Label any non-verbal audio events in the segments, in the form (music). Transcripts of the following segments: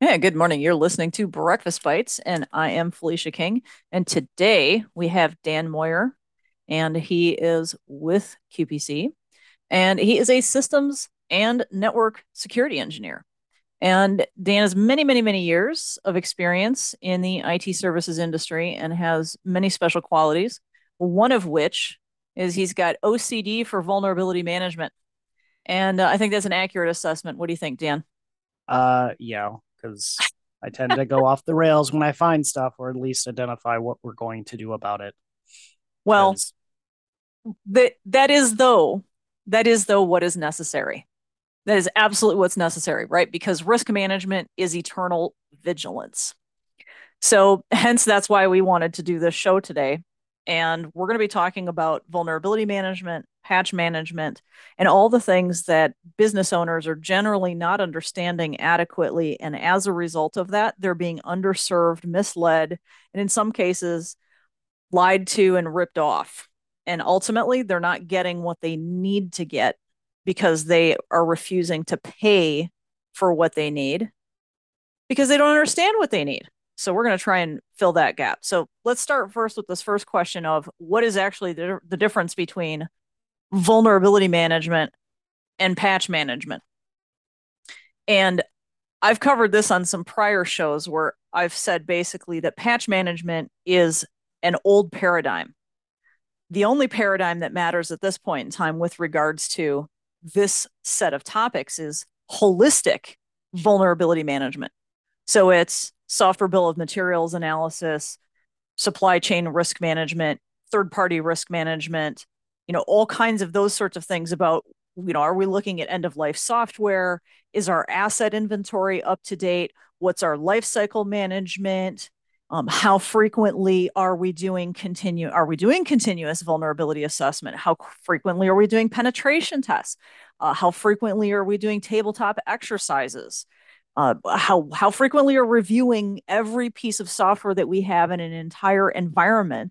Yeah, good morning. You're listening to Breakfast Bites, and I am Felicia King. And today we have Dan Moyer, and he is with QPC, and he is a systems and network security engineer. And Dan has many, many, many years of experience in the IT services industry and has many special qualities. One of which is he's got OCD for vulnerability management. And uh, I think that's an accurate assessment. What do you think, Dan? Uh, yeah, because I tend to go (laughs) off the rails when I find stuff, or at least identify what we're going to do about it. Well, that that is though that is though what is necessary. That is absolutely what's necessary, right? Because risk management is eternal vigilance. So, (laughs) hence, that's why we wanted to do this show today. And we're going to be talking about vulnerability management, patch management, and all the things that business owners are generally not understanding adequately. And as a result of that, they're being underserved, misled, and in some cases, lied to and ripped off. And ultimately, they're not getting what they need to get because they are refusing to pay for what they need because they don't understand what they need. So we're going to try and fill that gap. So let's start first with this first question of what is actually the, the difference between vulnerability management and patch management. And I've covered this on some prior shows where I've said basically that patch management is an old paradigm. The only paradigm that matters at this point in time with regards to this set of topics is holistic vulnerability management. So it's software bill of materials analysis, supply chain risk management, third party risk management, you know, all kinds of those sorts of things about, you know, are we looking at end of life software? Is our asset inventory up to date? What's our life cycle management? Um, how frequently are we doing continue are we doing continuous vulnerability assessment how frequently are we doing penetration tests uh, how frequently are we doing tabletop exercises uh, how how frequently are reviewing every piece of software that we have in an entire environment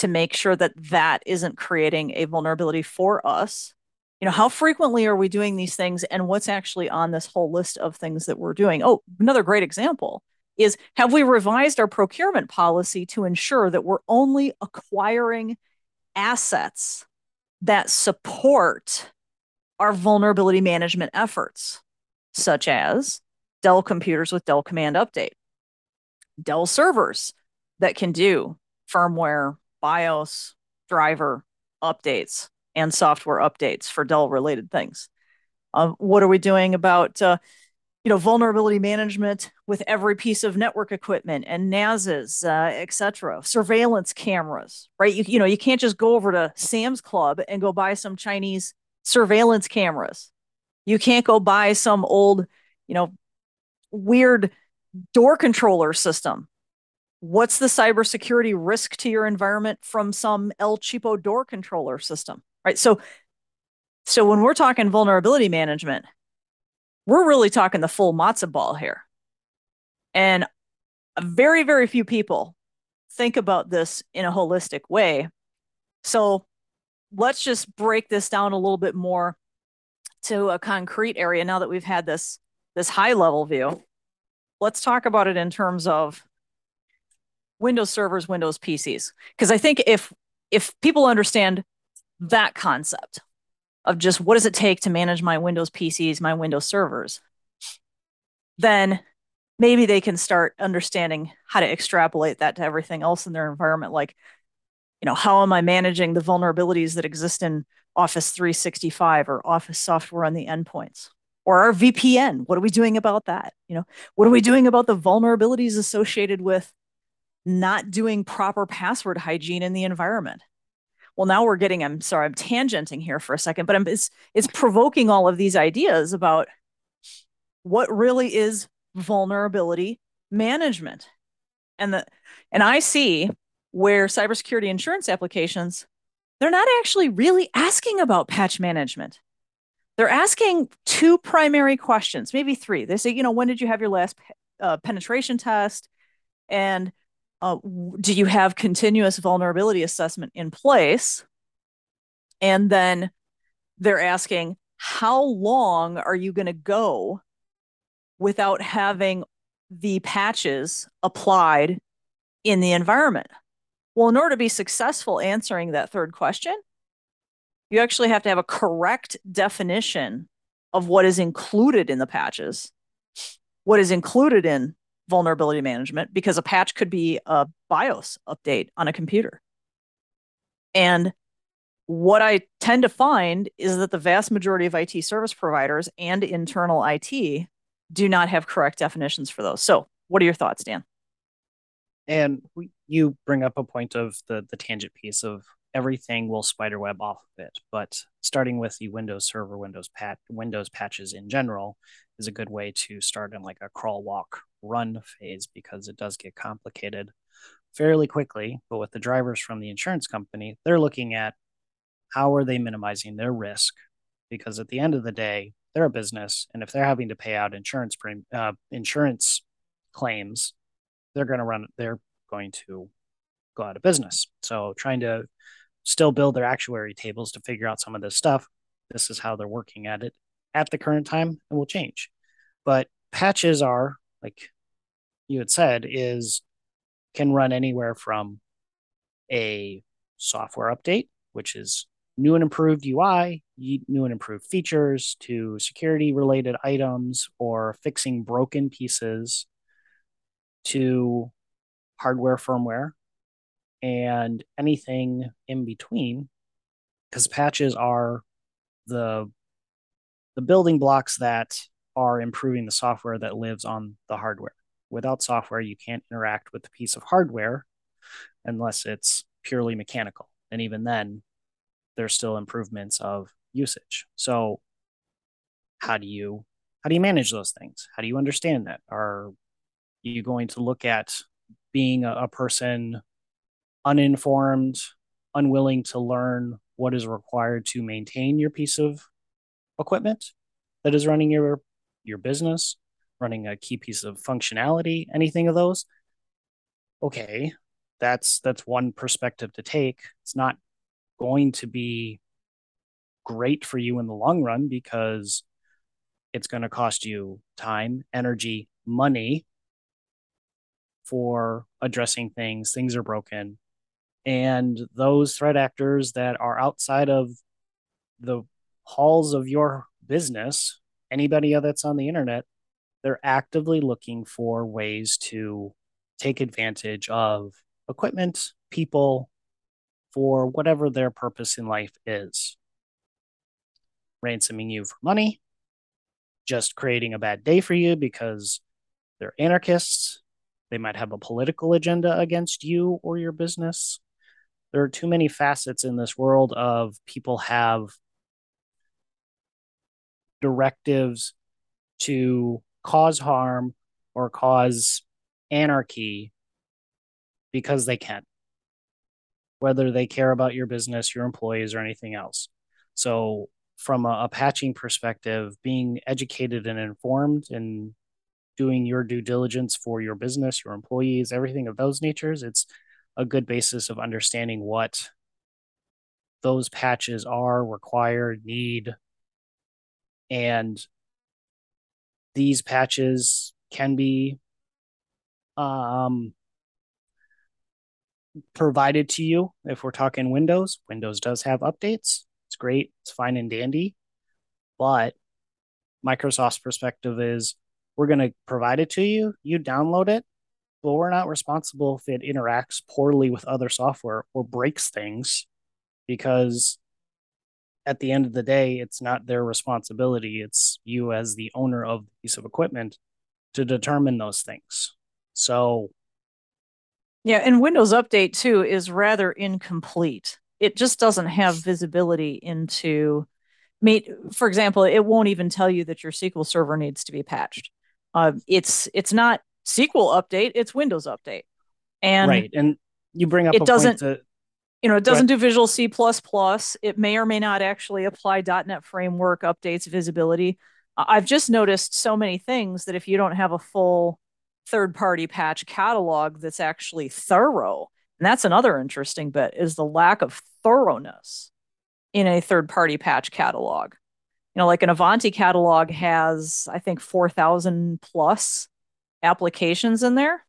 to make sure that that isn't creating a vulnerability for us. You know how frequently are we doing these things and what's actually on this whole list of things that we're doing? Oh another great example is have we revised our procurement policy to ensure that we're only acquiring assets that support our vulnerability management efforts, such as Dell computers with Dell Command Update, Dell servers that can do firmware, BIOS, driver updates, and software updates for Dell related things. Uh, what are we doing about uh, you know, vulnerability management with every piece of network equipment and NASs, uh, et cetera, surveillance cameras, right? You, you know, you can't just go over to Sam's Club and go buy some Chinese surveillance cameras. You can't go buy some old, you know, weird door controller system. What's the cybersecurity risk to your environment from some El Cheapo door controller system, right? So, so when we're talking vulnerability management, we're really talking the full matzo ball here. And very, very few people think about this in a holistic way. So let's just break this down a little bit more to a concrete area now that we've had this this high level view. Let's talk about it in terms of Windows servers, Windows PCs. Because I think if if people understand that concept, of just what does it take to manage my Windows PCs, my Windows servers, then maybe they can start understanding how to extrapolate that to everything else in their environment. Like, you know, how am I managing the vulnerabilities that exist in Office 365 or Office software on the endpoints? Or our VPN, what are we doing about that? You know, what are we doing about the vulnerabilities associated with not doing proper password hygiene in the environment? well now we're getting i'm sorry i'm tangenting here for a second but I'm, it's it's provoking all of these ideas about what really is vulnerability management. And the and i see where cybersecurity insurance applications they're not actually really asking about patch management. They're asking two primary questions maybe three. They say you know when did you have your last uh, penetration test? And uh, do you have continuous vulnerability assessment in place? And then they're asking, how long are you going to go without having the patches applied in the environment? Well, in order to be successful answering that third question, you actually have to have a correct definition of what is included in the patches, what is included in vulnerability management, because a patch could be a BIOS update on a computer. And what I tend to find is that the vast majority of IT service providers and internal IT do not have correct definitions for those. So, what are your thoughts, Dan? And we, you bring up a point of the the tangent piece of everything will spiderweb off of it. But starting with the Windows Server, Windows pat, Windows patches in general is a good way to start in like a crawl, walk, run phase because it does get complicated fairly quickly. But with the drivers from the insurance company, they're looking at how are they minimizing their risk because at the end of the day, they're a business, and if they're having to pay out insurance uh, insurance claims, they're going to run. They're going to go out of business. So trying to still build their actuary tables to figure out some of this stuff. This is how they're working at it at the current time and will change. But patches are, like you had said, is can run anywhere from a software update, which is new and improved UI, new and improved features, to security related items or fixing broken pieces, to hardware, firmware, and anything in between because patches are the the building blocks that are improving the software that lives on the hardware. Without software you can't interact with the piece of hardware unless it's purely mechanical. And even then there's still improvements of usage. So how do you how do you manage those things? How do you understand that? Are you going to look at being a, a person uninformed, unwilling to learn what is required to maintain your piece of equipment that is running your your business, running a key piece of functionality, anything of those. Okay, that's that's one perspective to take. It's not going to be great for you in the long run because it's going to cost you time, energy, money for addressing things. Things are broken and those threat actors that are outside of the halls of your business, anybody that's on the internet, they're actively looking for ways to take advantage of equipment, people, for whatever their purpose in life is. Ransoming you for money, just creating a bad day for you because they're anarchists. They might have a political agenda against you or your business there are too many facets in this world of people have directives to cause harm or cause anarchy because they can whether they care about your business your employees or anything else. So from a, a patching perspective being educated and informed and doing your due diligence for your business your employees everything of those natures it's a good basis of understanding what those patches are required need. And these patches can be um, provided to you. If we're talking windows windows does have updates. It's great. It's fine and dandy. But microsoft's perspective is we're going to provide it to you. You download it well, we're not responsible if it interacts poorly with other software or breaks things because at the end of the day, it's not their responsibility. It's you as the owner of the piece of equipment to determine those things. So, yeah, and Windows Update too is rather incomplete. It just doesn't have visibility into me. For example, it won't even tell you that your SQL server needs to be patched. Uh, it's it's not SQL update, it's Windows update. And right. And you bring up it doesn't to, you know, it doesn't do Visual C++. plus It may or may not actually apply .NET Framework updates visibility. I've just noticed so many things that if you don't have a full third-party patch catalog that's actually thorough, and that's another interesting bit, is the lack of thoroughness in a third-party patch catalog. You know, like an Ivanti catalog has, I think, 4,000 plus applications in there.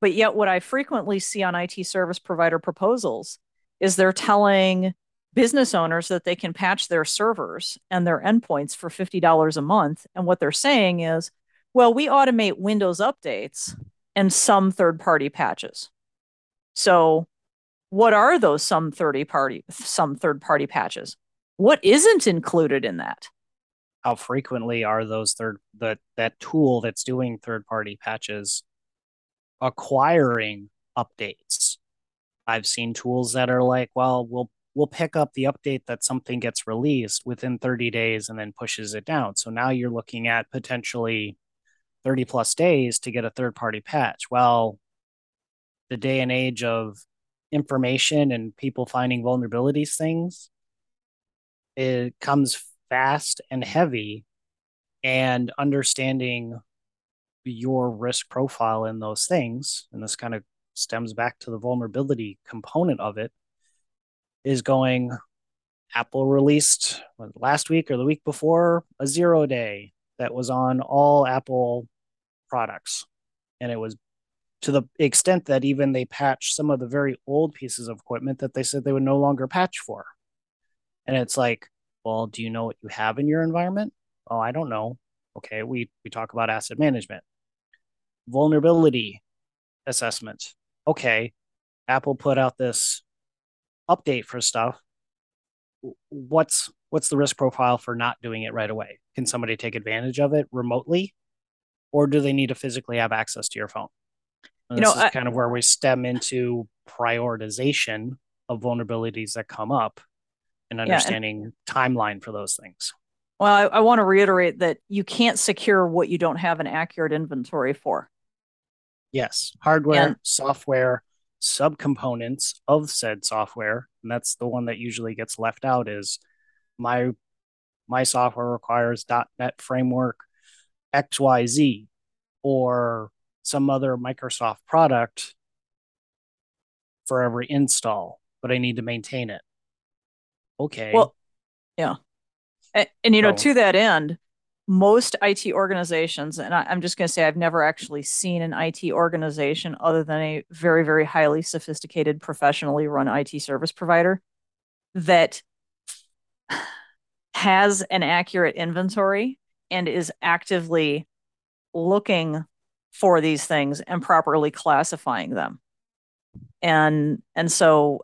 But yet, what I frequently see on IT service provider proposals is they're telling business owners that they can patch their servers and their endpoints for $50 a month. And what they're saying is, well, we automate Windows updates and some third party patches. So, what are those some 30 party some third party patches? What isn't included in that? How frequently are those third that that tool that's doing third party patches acquiring updates? I've seen tools that are like, well, we'll we'll pick up the update that something gets released within 30 days and then pushes it down. So now you're looking at potentially 30 plus days to get a third party patch. Well, the day and age of information and people finding vulnerabilities things, it comes fast and heavy and understanding your risk profile in those things and this kind of stems back to the vulnerability component of it is going apple released last week or the week before a zero day that was on all apple products. And it was to the extent that even they patched some of the very old pieces of equipment that they said they would no longer patch for. And it's like, well, do you know what you have in your environment? Oh, I don't know. Okay, we we talk about asset management. Vulnerability assessment. Okay, Apple put out this update for stuff. What's what's the risk profile for not doing it right away? Can somebody take advantage of it remotely? or do they need to physically have access to your phone? And you know, I, kind of where we stem into prioritization of vulnerabilities that come up and understanding yeah, and, timeline for those things. Well, I, I want to reiterate that you can't secure what you don't have an accurate inventory for. Yes, hardware, and, software, subcomponents of said software, and that's the one that usually gets left out. Is my my software requires .NET framework XYZ or some other Microsoft product for every install, but I need to maintain it. Okay. Well, yeah. And, and you know, oh. to that end, most IT organizations, and I, am just going to say I've never actually seen an IT organization other than a very, very highly sophisticated, professionally run IT service provider that has an accurate inventory and is actively looking for these things and properly classifying them and and so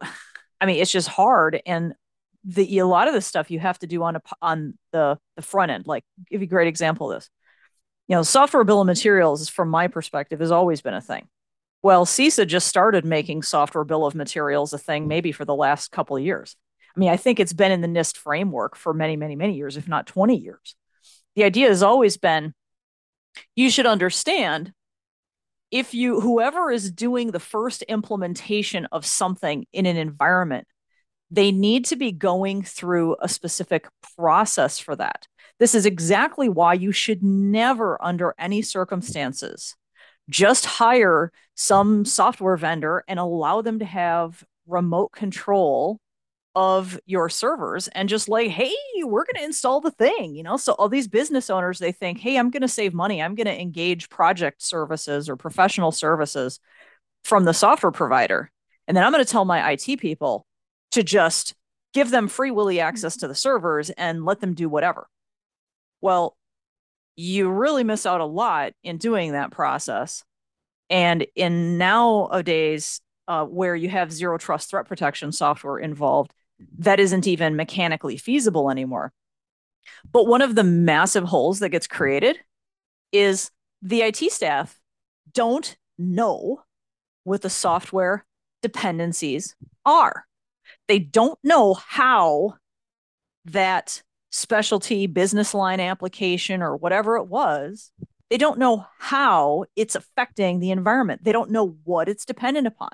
i mean it's just hard and the a lot of the stuff you have to do on a on the the front end like give you a great example of this. You know software bill of materials from my perspective has always been a thing. Well CISA just started making software bill of materials a thing maybe for the last couple of years. I mean i think it's been in the nist framework for many many many years if not 20 years. The idea has always been you should understand if you whoever is doing the first implementation of something in an environment they need to be going through a specific process for that this is exactly why you should never under any circumstances just hire some software vendor and allow them to have remote control of your servers and just like, hey, we're going to install the thing, you know? So all these business owners, they think, hey, I'm going to save money. I'm going to engage project services or professional services from the software provider. And then I'm going to tell my IT people to just give them free willy access to the servers and let them do whatever. Well, you really miss out a lot in doing that process. And in nowadays, uh, where you have zero trust threat protection software involved, that isn't even mechanically feasible anymore. But one of the massive holes that gets created is the IT staff don't know what the software dependencies are. They don't know how that specialty business line application or whatever it was, they don't know how it's affecting the environment. They don't know what it's dependent upon.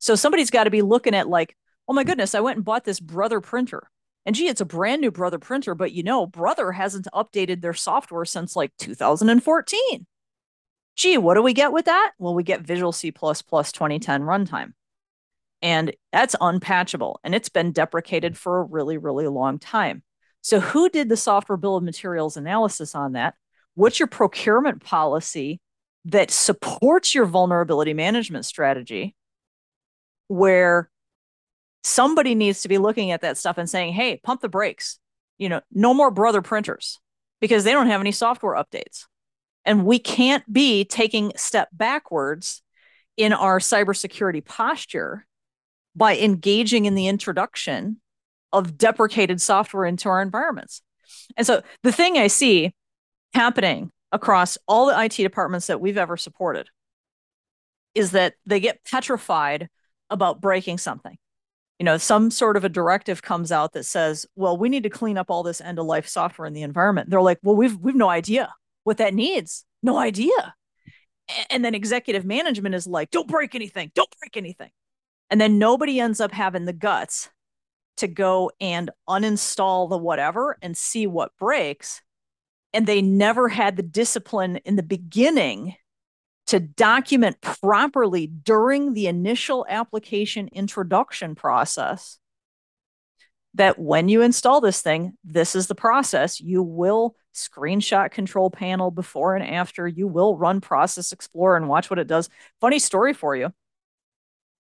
So somebody's got to be looking at like, oh my goodness, I went and bought this Brother printer. And gee, it's a brand new Brother printer, but you know, Brother hasn't updated their software since like 2014. Gee, what do we get with that? Well, we get Visual C 2010 runtime. And that's unpatchable. And it's been deprecated for a really, really long time. So, who did the software bill of materials analysis on that? What's your procurement policy that supports your vulnerability management strategy where somebody needs to be looking at that stuff and saying, hey, pump the brakes. You know, no more brother printers because they don't have any software updates. And we can't be taking step backwards in our cybersecurity posture by engaging in the introduction of deprecated software into our environments. And so the thing I see happening across all the IT departments that we've ever supported is that they get petrified about breaking something. You know, some sort of a directive comes out that says, "Well, we need to clean up all this end of life software in the environment." They're like, "Well, we've we've no idea what that needs. No idea." And then executive management is like, "Don't break anything. Don't break anything." And then nobody ends up having the guts to go and uninstall the whatever and see what breaks. And they never had the discipline in the beginning to document properly during the initial application introduction process that when you install this thing, this is the process. You will screenshot control panel before and after. You will run Process Explorer and watch what it does. Funny story for you.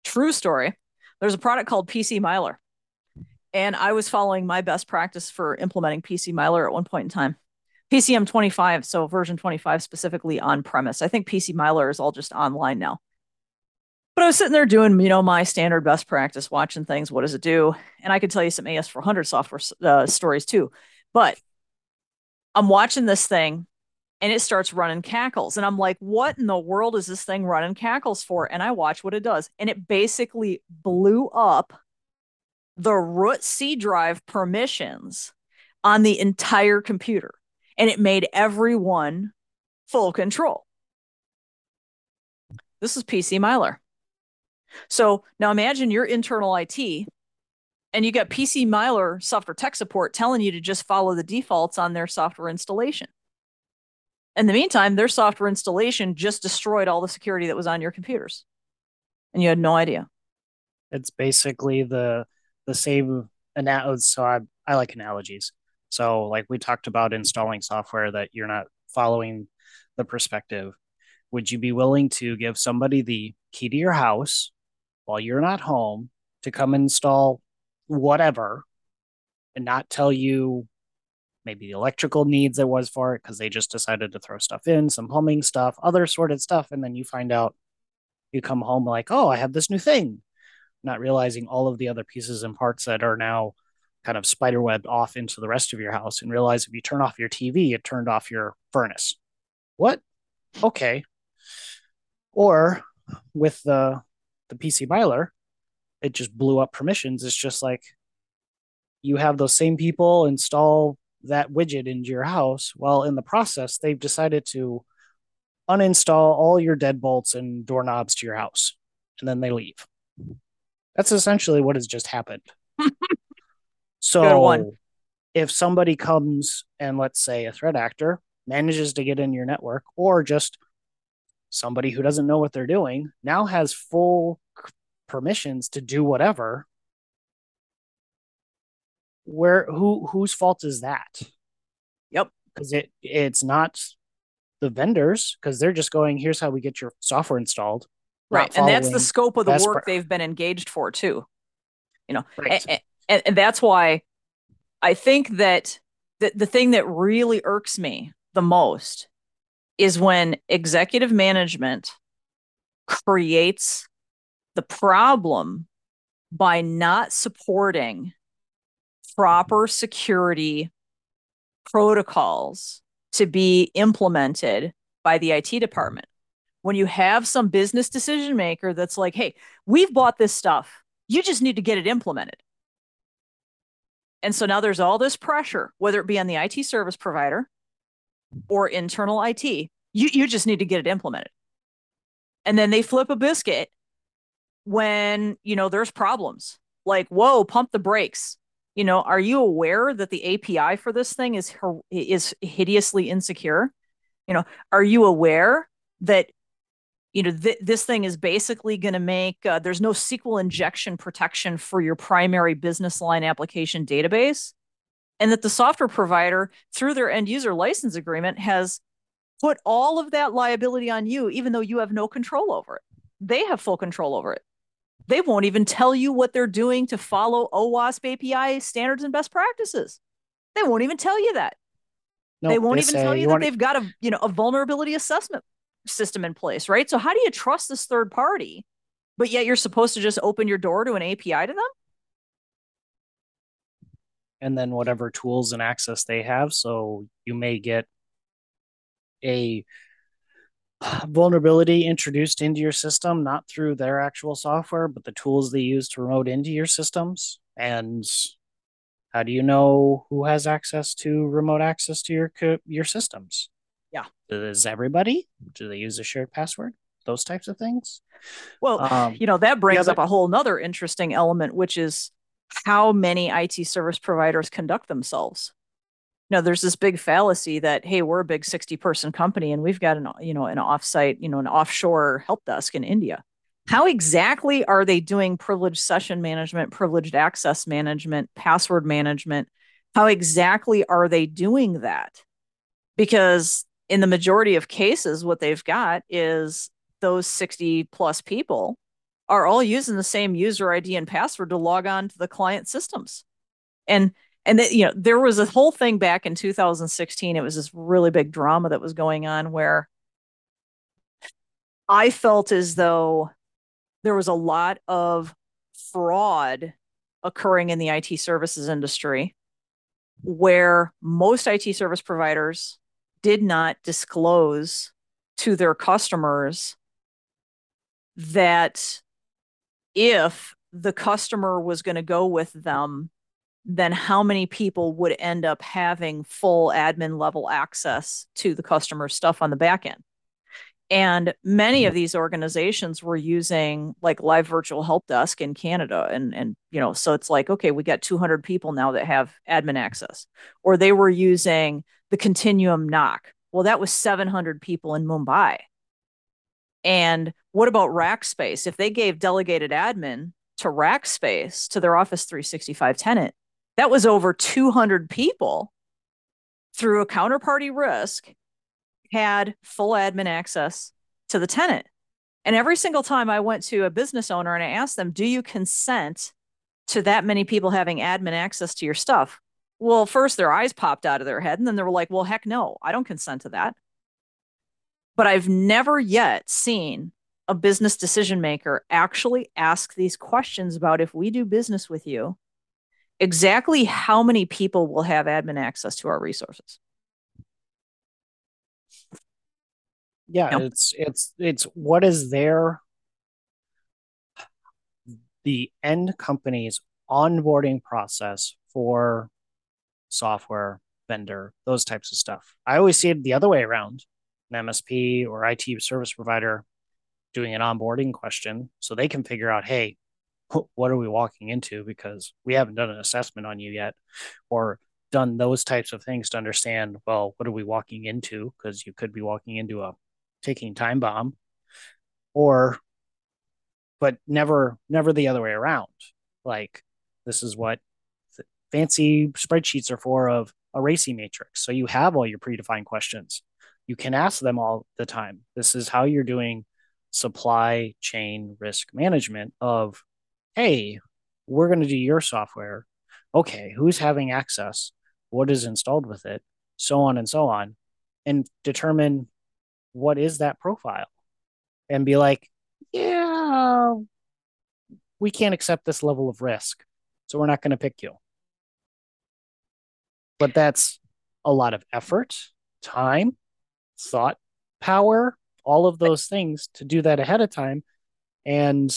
True story. There's a product called PC Miler. And I was following my best practice for implementing PC Miler at one point in time. PCM 25, so version 25 specifically on premise. I think PC Miler is all just online now. But I was sitting there doing, you know, my standard best practice, watching things. What does it do? And I could tell you some AS400 software uh, stories too. But I'm watching this thing and it starts running cacls. And I'm like, what in the world is this thing running cacls for? And I watch what it does. And it basically blew up the root C drive permissions on the entire computer and it made everyone full control. This is PC Miler. So now imagine your internal IT and you got PC Miler software tech support telling you to just follow the defaults on their software installation. In the meantime, their software installation just destroyed all the security that was on your computers. And you had no idea. It's basically the the same analogy. Oh, so I, I like analogies. So, like we talked about installing software that you're not following the perspective. Would you be willing to give somebody the key to your house while you're not home to come install whatever and not tell you maybe the electrical needs there was for it because they just decided to throw stuff in, some plumbing stuff, other sorted stuff, and then you find out you come home like, oh, I have this new thing, not realizing all of the other pieces and parts that are now kind of spiderwebbed off into the rest of your house and realize if you turn off your TV, it turned off your furnace. What? Okay. Or with the the PC Miler, it just blew up permissions. It's just like you have those same people install that widget into your house. Well, in the process, they've decided to uninstall all your deadbolts and doorknobs to your house, and then they leave. That's essentially what has just happened. (laughs) So if somebody comes and let's say a threat actor manages to get in your network or just somebody who doesn't know what they're doing now has full permissions to do whatever where who whose fault is that? Yep. Because it it's not the vendors because they're just going here's how we get your software installed. Right and that's the scope of the work they've been engaged for too. You know right. and, and, and that's why I think that the, the thing that really irks me the most is when executive management creates the problem by not supporting proper security protocols to be implemented by the IT department. When you have some business decision maker that's like, hey, we've bought this stuff, you just need to get it implemented. And so now there's all this pressure, whether it be on the IT service provider or internal IT. You, you just need to get it implemented. And then they flip a biscuit when, you know, there's problems like, whoa, pump the brakes. You know, are you aware that the API for this thing is is hideously insecure? You know, are you aware that you know, th- this thing is basically going to make uh, there's no SQL injection protection for your primary business line application database. And that the software provider, through their end user license agreement, has put all of that liability on you, even though you have no control over it. They have full control over it. They won't even tell you what they're doing to follow OWASP API standards and best practices. They won't even tell you that. Nope, they won't they even tell you, you that they've got a you know a vulnerability assessment system in place, right? So how do you trust this third party, but yet you're supposed to just open your door to an API to them? And then whatever tools and access they have. So you may get a (sighs) vulnerability introduced into your system, not through their actual software, but the tools they use to remote into your systems. And how do you know who has access to remote access to your your systems? Yeah. Is everybody? Do they use a shared password? Those types of things. Well, um, you know, that brings up a whole nother interesting element, which is how many IT service providers conduct themselves. Now, there's this big fallacy that hey, we're a big 60 person company and we've got an you know an offsite, you know, an offshore help desk in India. How exactly are they doing privileged session management, privileged access management, password management? How exactly are they doing that? Because in the majority of cases, what they've got is those 60 plus people are all using the same user ID and password to log on to the client systems. And and that you know there was a whole thing back in 2016 it was this really big drama that was going on where I felt as though there was a lot of fraud occurring in the IT services industry where most IT service providers did not disclose to their customers that if the customer was going to go with them, then how many people would end up having full admin level access to the customer stuff on the back end? And many of mm-hmm. these organizations were using like live virtual help desk in Canada. And, and, you know, so it's like, okay, we got 200 people now that have admin access. Or they were using the Continuum NOC. Well, that was 700 people in Mumbai. And what about Rackspace? If they gave delegated admin to Rackspace, to their Office 365 tenant, that was over 200 people through a counterparty risk had full admin access to the tenant. And every single time I went to a business owner and I asked them, Do you consent to that many people having admin access to your stuff? Well, first their eyes popped out of their head, and then they were like, Well, heck no, I don't consent to that. But I've never yet seen a business decision maker actually ask these questions about if we do business with you, exactly how many people will have admin access to our resources. Yeah, it's it's it's what is their the end company's onboarding process for software vendor, those types of stuff. I always see it the other way around. An MSP or IT service provider doing an onboarding question so they can figure out, hey, what are we walking into? Because we haven't done an assessment on you yet or done those types of things to understand well what are we walking into? Because you could be walking into a ticking time bomb or but never never the other way around. Like this is what fancy spreadsheets are for of a RACI matrix. So you have all your predefined questions. You can ask them all the time. This is how you're doing supply chain risk management of hey, we're going to do your software. Okay, who's having access? What is installed with it? So on and so on. And determine what is that profile and be like, yeah, we can't accept this level of risk. So we're not going to pick you. But that's a lot of effort, time, thought, power, all of those things to do that ahead of time. And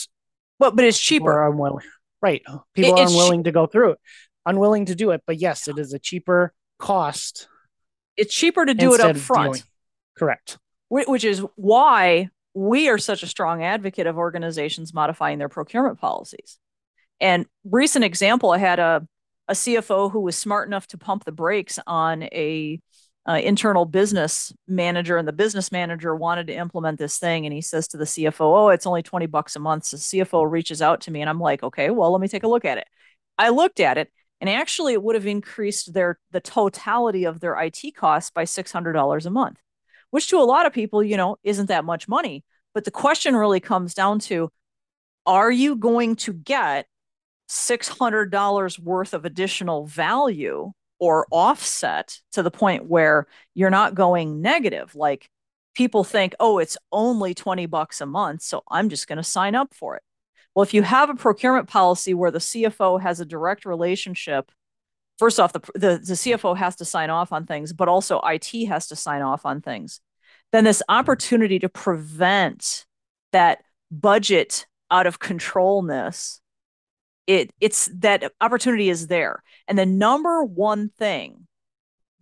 well, but it's cheaper. People are unwilling. Right. People it, are unwilling to go through it, unwilling to do it. But yes, it is a cheaper cost. It's cheaper to do it up front. Correct. Which is why we are such a strong advocate of organizations modifying their procurement policies. And recent example, I had a, a CFO who was smart enough to pump the brakes on a uh, internal business manager and the business manager wanted to implement this thing and he says to the cfo oh it's only 20 bucks a month so cfo reaches out to me and i'm like okay well let me take a look at it i looked at it and actually it would have increased their the totality of their it costs by $600 a month which to a lot of people, you know, isn't that much money. But the question really comes down to are you going to get $600 worth of additional value or offset to the point where you're not going negative? Like people think, oh, it's only 20 bucks a month, so I'm just going to sign up for it. Well, if you have a procurement policy where the CFO has a direct relationship, first off, the, the, the CFO has to sign off on things, but also IT has to sign off on things. Then this opportunity to prevent that budget out of controlness, it it's that opportunity is there. And the number one thing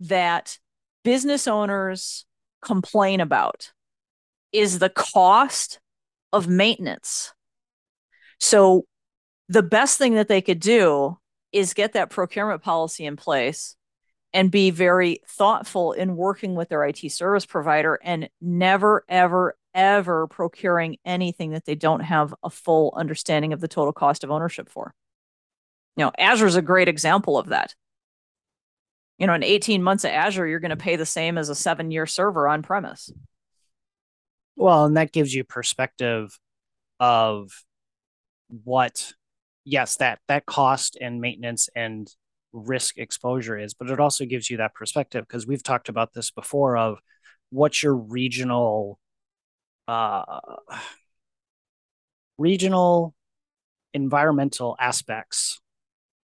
that business owners complain about is the cost of maintenance. So the best thing that they could do is get that procurement policy in place and be very thoughtful in working with their IT service provider and never, ever, ever procuring anything that they don't have a full understanding of the total cost of ownership for. You know, Azure is a great example of that you know, in 18 months of Azure, you're going to pay the same as a seven year server on premise. Well, and that gives you perspective of what, yes, that that cost and maintenance and risk exposure is, but it also gives you that perspective because we've talked about this before of what's your regional uh regional environmental aspects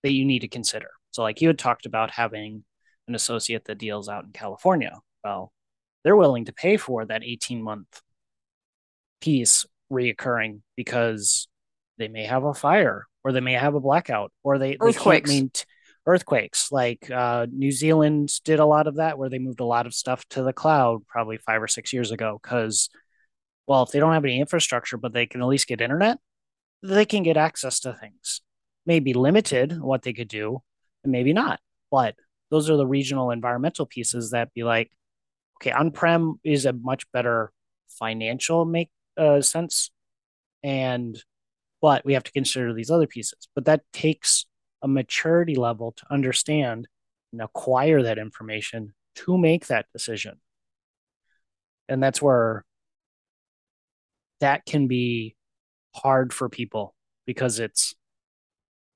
that you need to consider. So like you had talked about having an associate that deals out in California. Well, they're willing to pay for that 18 month piece reoccurring because they may have a fire or they may have a blackout or they, earthquakes. They mean t- earthquakes. Like uh, New Zealand did a lot of that where they moved a lot of stuff to the cloud probably five or six years ago because, well, if they don't have any infrastructure, but they can at least get internet, they can get access to things. Maybe limited what they could do, and maybe not. But those are the regional environmental pieces that be like, okay, on-prem is a much better financial make uh, sense, and but we have to consider these other pieces. But that takes a maturity level to understand and acquire that information to make that decision. And that's where that can be hard for people because it's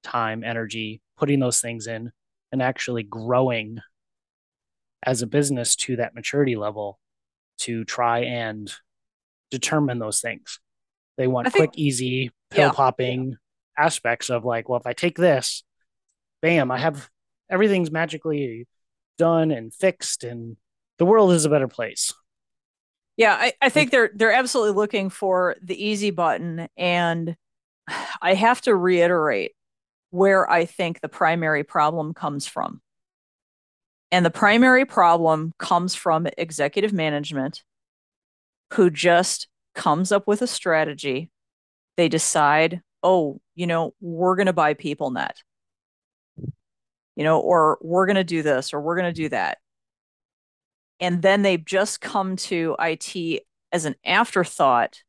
time, energy, putting those things in and actually growing as a business to that maturity level to try and determine those things. They want quick, easy, pill popping yeah. aspects of like, well, if I take this, bam, I have everything's magically done and fixed and the world is a better place. Yeah, I, I think they're they're absolutely looking for the easy button. And (sighs) I have to reiterate where I think the primary problem comes from. And the primary problem comes from executive management who just comes up with a strategy. They decide, oh, you know, we're going to buy PeopleNet, you know, or we're going to do this or we're going to do that. And then they just come to IT as an afterthought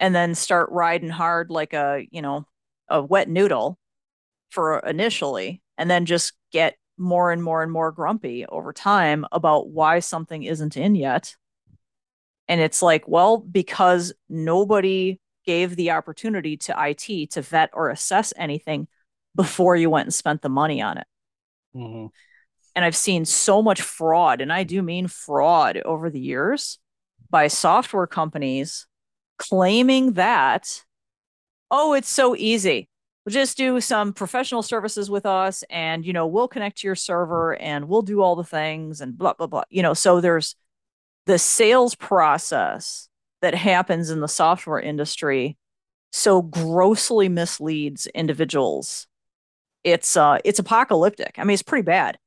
and then start riding hard like a, you know, a wet noodle for initially and then just get more and more and more grumpy over time about why something isn't in yet. And it's like, well, because nobody gave the opportunity to IT to vet or assess anything before you went and spent the money on it. Mm-hmm. And I've seen so much fraud, and I do mean fraud over the years by software companies claiming that, oh, it's so easy. We'll just do some professional services with us and you know we'll connect to your server and we'll do all the things and blah blah blah you know? So there's the sales process that happens in the software industry so grossly misleads individuals. It's uh it's apocalyptic. I mean it's pretty bad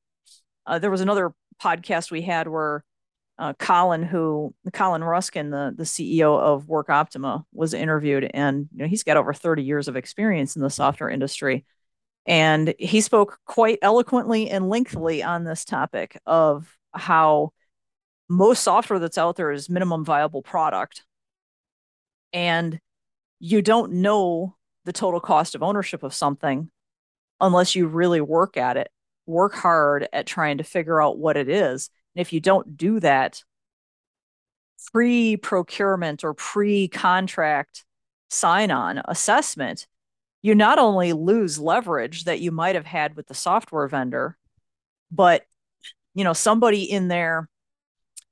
uh, there was another podcast we had where uh, Colin, who Colin Ruskin, the the CEO of Work Optima, was interviewed, and you know, he's got over 30 years of experience in the software industry, and he spoke quite eloquently and lengthily on this topic of how most software that's out there is minimum viable product, and you don't know the total cost of ownership of something unless you really work at it, work hard at trying to figure out what it is. And if you don't do that, pre procurement or pre contract sign on assessment, you not only lose leverage that you might have had with the software vendor, but you know somebody in there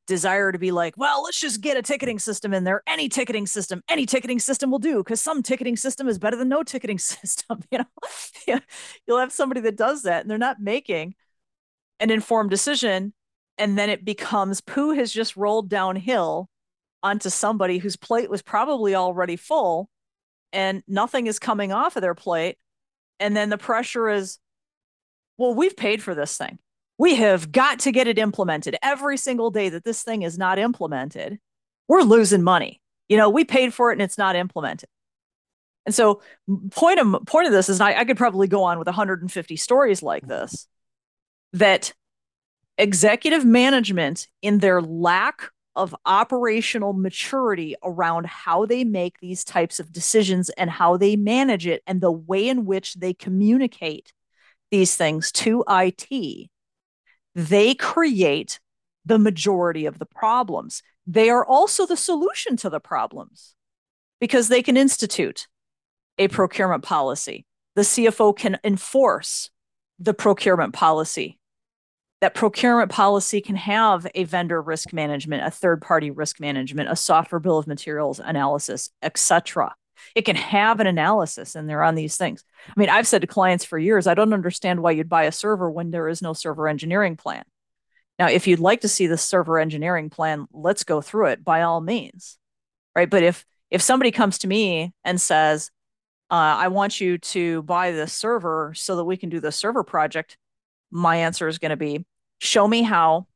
desire to be like, well, let's just get a ticketing system in there. Any ticketing system, any ticketing system will do because some ticketing system is better than no ticketing (laughs) system. You know, (laughs) you'll have somebody that does that and they're not making an informed decision. And then it becomes poo has just rolled downhill onto somebody whose plate was probably already full and nothing is coming off of their plate. And then the pressure is, well, we've paid for this thing. We have got to get it implemented. Every single day that this thing is not implemented, we're losing money. You know, we paid for it and it's not implemented. And so point of point of this is I, I could probably go on with 150 stories like this that executive management in their lack of operational maturity around how they make these types of decisions and how they manage it and the way in which they communicate these things to IT, they create the majority of the problems. They are also the solution to the problems because they can institute a procurement policy. The CFO can enforce the procurement policy that procurement policy can have a vendor risk management, a third party risk management, a software bill of materials analysis, etc. It can have an analysis and they're on these things. I mean, I've said to clients for years, I don't understand why you'd buy a server when there is no server engineering plan. Now, if you'd like to see the server engineering plan, let's go through it by all means. Right. But if if somebody comes to me and says, uh, I want you to buy this server so that we can do the server project, my answer is going to be show me how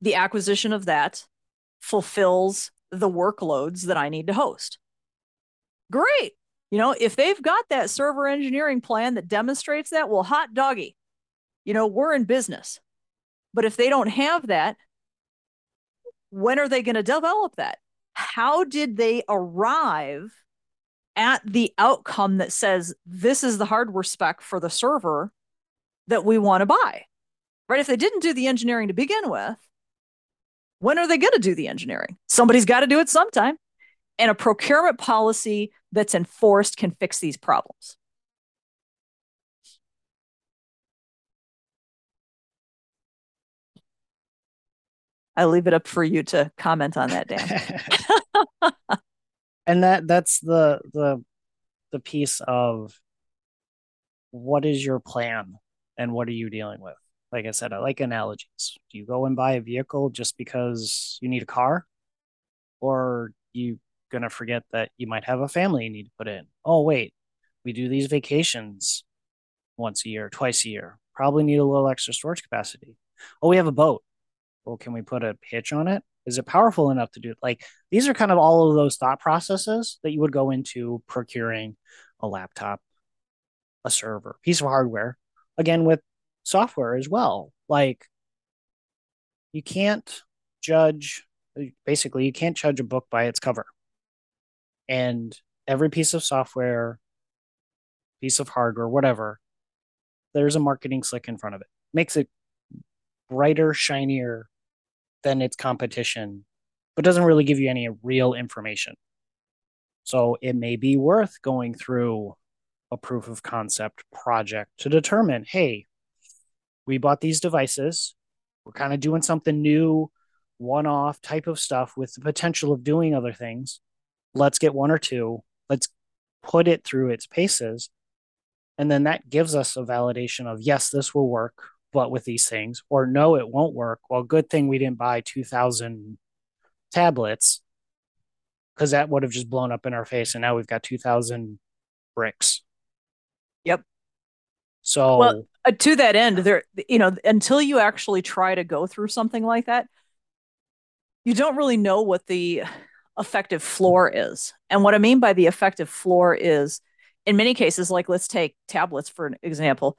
the acquisition of that fulfills the workloads that I need to host. Great. You know, if they've got that server engineering plan that demonstrates that, well, hot doggy, you know, we're in business. But if they don't have that, when are they going to develop that? How did they arrive at the outcome that says this is the hardware spec for the server that we want to buy. Right? If they didn't do the engineering to begin with, when are they going to do the engineering? Somebody's got to do it sometime. And a procurement policy that's enforced can fix these problems. I leave it up for you to comment on that, Dan. (laughs) and that that's the the the piece of what is your plan and what are you dealing with? Like I said, I like analogies. Do you go and buy a vehicle just because you need a car? Or you gonna forget that you might have a family you need to put in? Oh wait, we do these vacations once a year, twice a year. Probably need a little extra storage capacity. Oh, we have a boat. Well, can we put a hitch on it? Is it powerful enough to do it? Like these are kind of all of those thought processes that you would go into procuring a laptop, a server, piece of hardware again with software as well. Like you can't judge basically you can't judge a book by its cover. And every piece of software, piece of hardware, whatever, there's a marketing slick in front of it. Makes it brighter, shinier than its competition, but doesn't really give you any real information. So it may be worth going through a proof of concept project to determine hey, we bought these devices. We're kind of doing something new, one off type of stuff with the potential of doing other things. Let's get one or two. Let's put it through its paces. And then that gives us a validation of yes, this will work, but with these things, or no, it won't work. Well, good thing we didn't buy 2000 tablets because that would have just blown up in our face. And now we've got 2000 bricks. Yep. So well, uh, to that end, there you know, until you actually try to go through something like that, you don't really know what the effective floor is. And what I mean by the effective floor is in many cases, like let's take tablets for an example,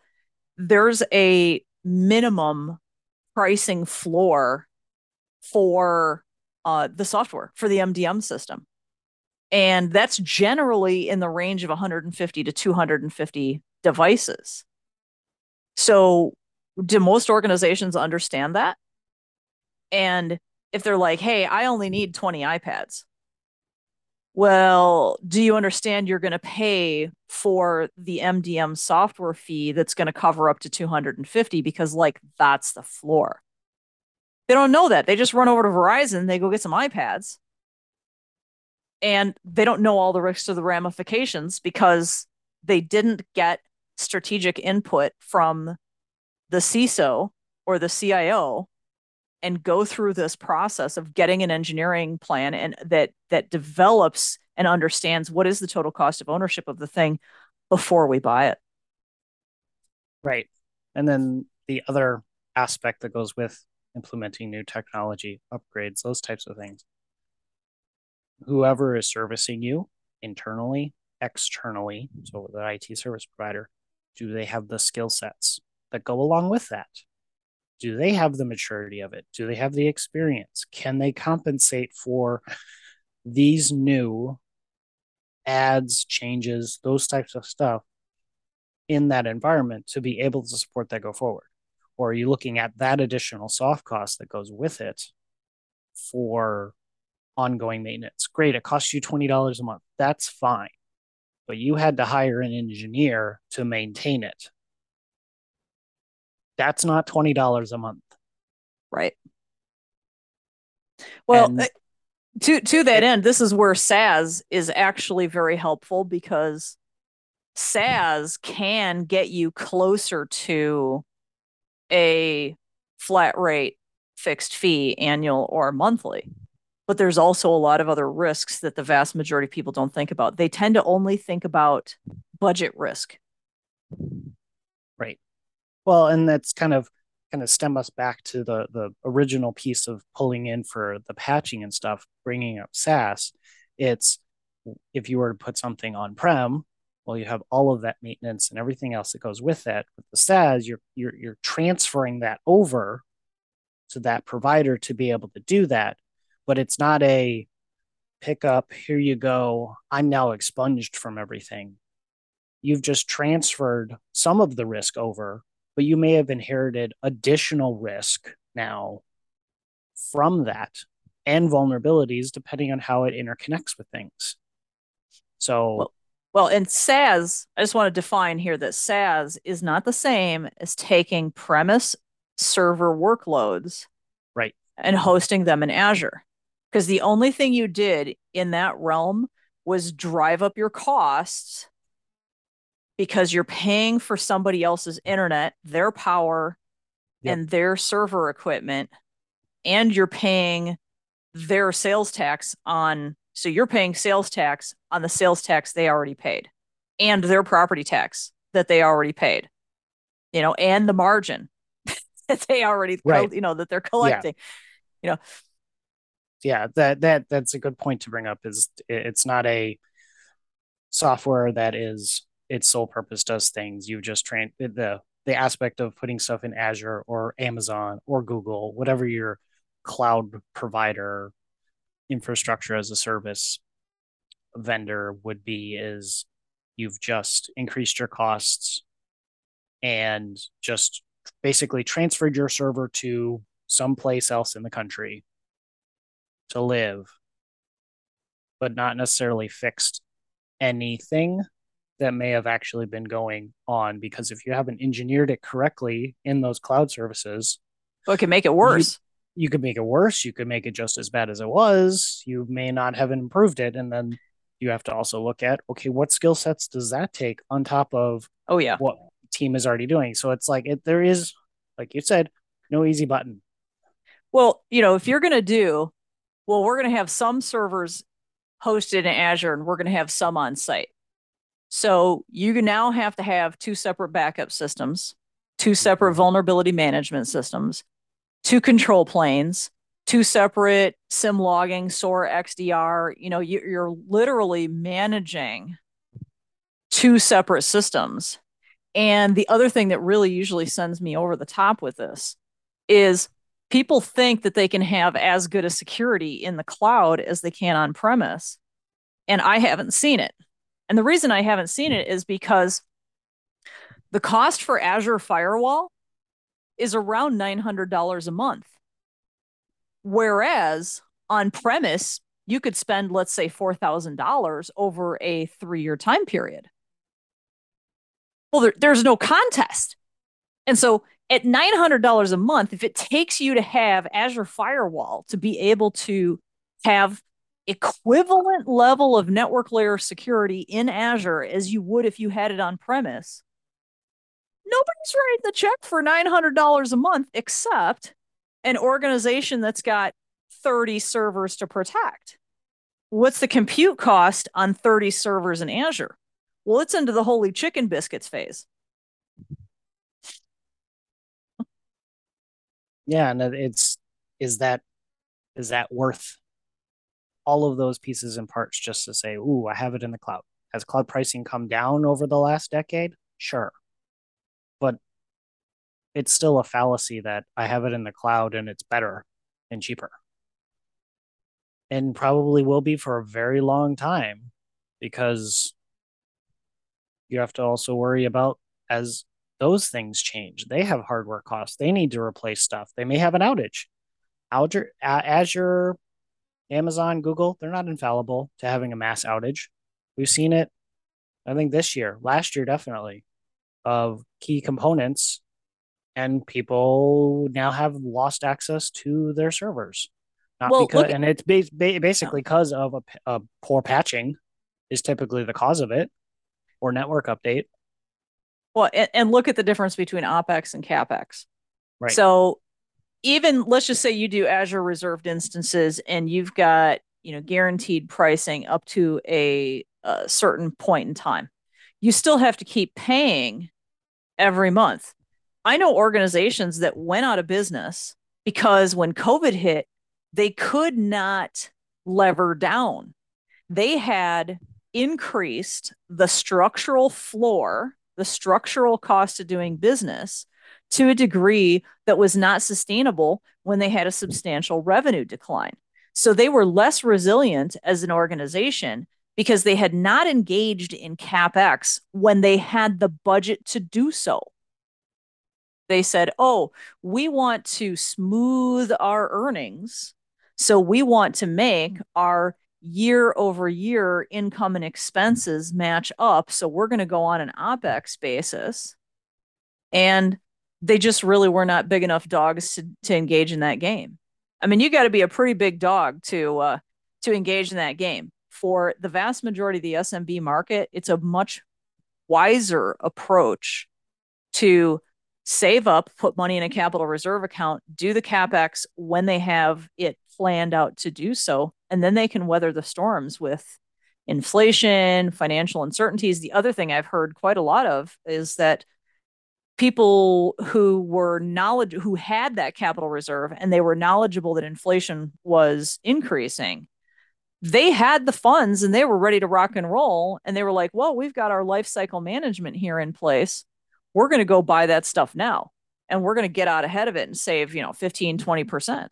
there's a minimum pricing floor for uh, the software for the MDM system. And that's generally in the range of 150 to 250 devices. So, do most organizations understand that? And if they're like, hey, I only need 20 iPads. Well, do you understand you're going to pay for the MDM software fee that's going to cover up to 250 because like that's the floor. They don't know that. They just run over to Verizon, they go get some iPads. And they don't know all the risks or the ramifications because they didn't get strategic input from the CISO or the CIO and go through this process of getting an engineering plan and that that develops and understands what is the total cost of ownership of the thing before we buy it. Right. And then the other aspect that goes with implementing new technology, upgrades, those types of things. Whoever is servicing you internally, externally, so the IT service provider, do they have the skill sets that go along with that? Do they have the maturity of it? Do they have the experience? Can they compensate for these new ads, changes, those types of stuff in that environment to be able to support that go forward? Or are you looking at that additional soft cost that goes with it for ongoing maintenance? Great, it costs you $20 a month. That's fine. But you had to hire an engineer to maintain it. That's not $20 a month. Right. Well, and, uh, to to that end, this is where SaaS is actually very helpful because SaaS can get you closer to a flat rate fixed fee annual or monthly but there's also a lot of other risks that the vast majority of people don't think about they tend to only think about budget risk well and that's kind of kind of stem us back to the the original piece of pulling in for the patching and stuff bringing up saas it's if you were to put something on prem well you have all of that maintenance and everything else that goes with that. With the SaaS you're you're you're transferring that over to that provider to be able to do that. But it's not a pick up here you go I'm now expunged from everything. You've just transferred some of the risk over but you may have inherited additional risk now from that and vulnerabilities depending on how it interconnects with things so well, well, and SaaS, I just want to define here that SaaS is not the same as taking premise server workloads right and hosting them in Azure. Because the only thing you did in that realm was drive up your costs because you're paying for somebody else's internet, their power, yep. and their server equipment, and you're paying their sales tax on so you're paying sales tax on the sales tax they already paid and their property tax that they already paid, you know, and the margin (laughs) that they already, right. you know, that they're collecting, yeah. you know. Yeah, that that that's a good point to bring up. Is it's not a software that is its sole purpose does things. You've just trained the the aspect of putting stuff in Azure or Amazon or Google, whatever your cloud provider infrastructure as a service vendor would be is you've just increased your costs and just basically transferred your server to someplace else in the country to live but not necessarily fixed anything that may have actually been going on because if you haven't engineered it correctly in those cloud services well, it can make it worse you could make it worse. You could make it just as bad as it was. You may not have improved it. And then you have to also look at, okay, what skill sets does that take on top of oh yeah what team is already doing? So it's like it, there is, like you said, no easy button. Well, you know, if you're gonna do, well, we're gonna have some servers hosted in Azure and we're gonna have some on site. So you now have to have two separate backup systems, two separate mm-hmm. vulnerability management systems, two control planes, two separate SIEM logging, SOAR XDR. You know, you're literally managing two separate systems. And the other thing that really usually sends me over the top with this is people think that they can have as good a security in the cloud as they can on premise. And I haven't seen it. And the reason I haven't seen hmm. it is because the cost for Azure Firewall is around $900 a month. Whereas on premise, you could spend, let's say, $4,000 over a three year time period. Well, there, there's no contest. And so at $900 a month, if it takes you to have Azure Firewall to be able to have equivalent level of network layer security in Azure as you would if you had it on premise, nobody's writing the check for $900 a month except an organization that's got 30 servers to protect. What's the compute cost on 30 servers in Azure? Well, it's into the holy chicken biscuits phase. Yeah, and it's is that is that worth all of those pieces and parts just to say, "Ooh, I have it in the cloud." Has cloud pricing come down over the last decade? Sure. But it's still a fallacy that I have it in the cloud and it's better and cheaper. And probably will be for a very long time because you have to also worry about as those things change. They have hardware costs. They need to replace stuff. They may have an outage. Azure, Azure, Amazon, Google, they're not infallible to having a mass outage. We've seen it, I think this year, last year, definitely, of key components, and people now have lost access to their servers. Not well, because, and it's basically because of a, a poor patching is typically the cause of it or network update. Well, and, and look at the difference between OPEX and CAPEX. Right. So even let's just say you do Azure reserved instances and you've got, you know, guaranteed pricing up to a, a certain point in time. You still have to keep paying every month. I know organizations that went out of business because when COVID hit, they could not lever down. They had increased the structural floor, the structural cost of doing business to a degree that was not sustainable when they had a substantial revenue decline. So they were less resilient as an organization because they had not engaged in capex when they had the budget to do so. They said, "Oh, we want to smooth our earnings, so we want to make our year over year income and expenses match up. So we're going to go on an OPEX basis. And they just really were not big enough dogs to, to engage in that game. I mean, you got to be a pretty big dog to uh, to engage in that game. For the vast majority of the SMB market, it's a much wiser approach to save up, put money in a capital reserve account, do the capex when they have it planned out to do so, and then they can weather the storms with inflation, financial uncertainties. The other thing I've heard quite a lot of is that people who were knowledge who had that capital reserve and they were knowledgeable that inflation was increasing they had the funds and they were ready to rock and roll and they were like well we've got our life cycle management here in place. We're going to go buy that stuff now and we're going to get out ahead of it and save you know 15 20%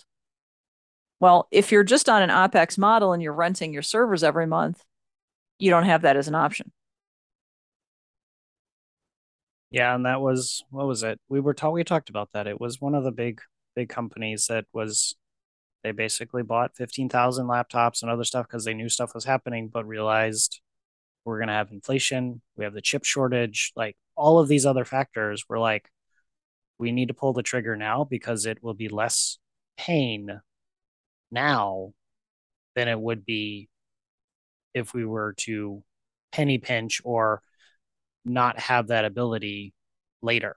well if you're just on an opex model and you're renting your servers every month you don't have that as an option yeah, and that was what was it? We were taught we talked about that. It was one of the big big companies that was they basically bought 15,000 laptops and other stuff because they knew stuff was happening but realized we're going to have inflation, we have the chip shortage, like all of these other factors were like we need to pull the trigger now because it will be less pain now than it would be if we were to penny pinch or not have that ability later.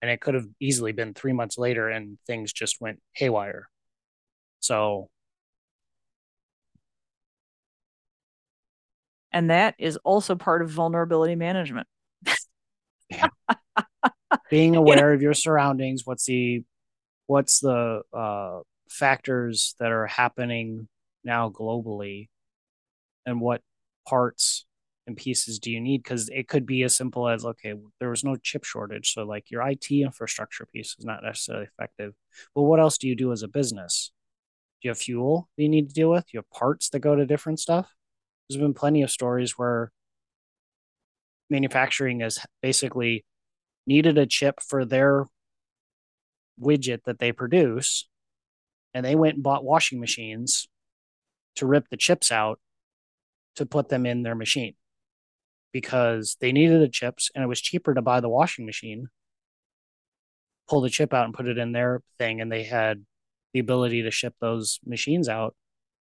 And it could have easily been three months later and things just went haywire. So. And that is also part of vulnerability management. yeah. Being (laughs) aware of your surroundings, what's the what's the uh, factors that are happening now globally and what parts and pieces do you need? Because it could be as simple as okay, there was no chip shortage, so like your IT infrastructure piece is not necessarily effective. But what else do you do as a business? Do you have fuel that you need to deal with? Do you have parts that go to different stuff? There's been plenty of stories where manufacturing has basically needed a chip for their widget that they produce and they went and bought washing machines to rip the chips out to put them in their machine because they needed the chips and it was cheaper to buy the washing machine. Pull the chip out and put it in their thing and they had the ability to ship those machines out.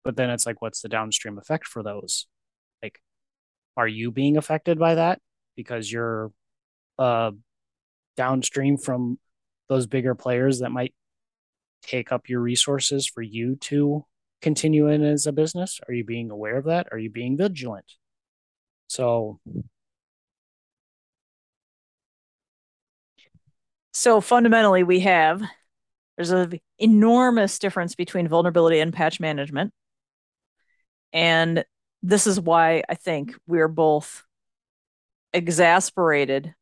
But then it's like what's the downstream effect for those? Like are you being affected by that? Because you're uh downstream from those bigger players that might take up your resources for you to continue in as a business? Are you being aware of that? Are you being vigilant so so fundamentally we have there's an enormous difference between vulnerability and patch management. And this is why I think we're both exasperated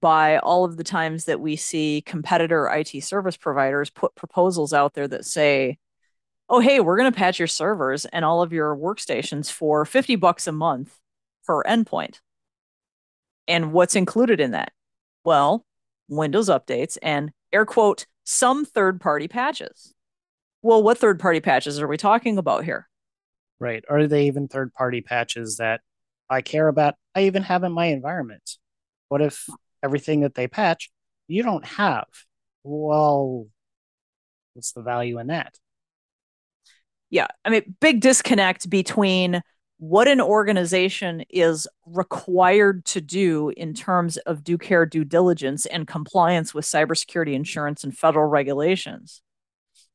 by all of the times that we see competitor IT service providers put proposals out there that say, oh, hey, we're going to patch your servers and all of your workstations for 50 bucks a month per endpoint. And what's included in that? Well, Windows updates and air quote, some third party patches. Well, what third party patches are we talking about here? Right. Are they even third party patches that I care about? I even have in my environment. What if everything that they patch you don't have? Well, what's the value in that? Yeah. I mean, big disconnect between what an organization is required to do in terms of due care due diligence and compliance with cybersecurity insurance and federal regulations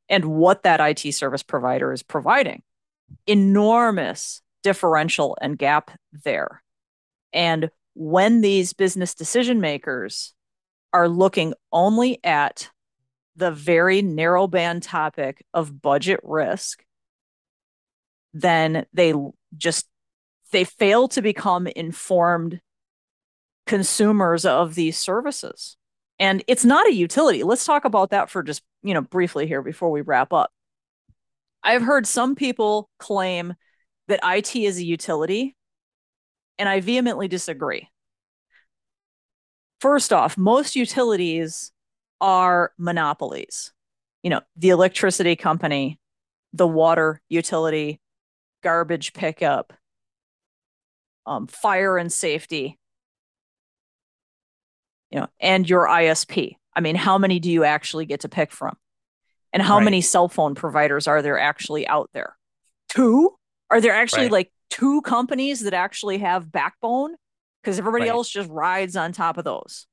and what that IT service provider is providing enormous differential and gap there. And when these business decision makers are looking only at the very narrow band topic of budget risk, then they just they fail to become informed consumers of these services. And it's not a utility. Let's talk about that for just, you know, briefly here before we wrap up. I've heard some people claim that IT is a utility, and I vehemently disagree. First off, most utilities are monopolies. You know, the electricity company, the water utility, garbage pickup, um, fire and safety, you know, and your ISP. I mean, how many do you actually get to pick from? And how right. many cell phone providers are there actually out there? Two? Are there actually right. like two companies that actually have backbone? Because everybody right. else just rides on top of those.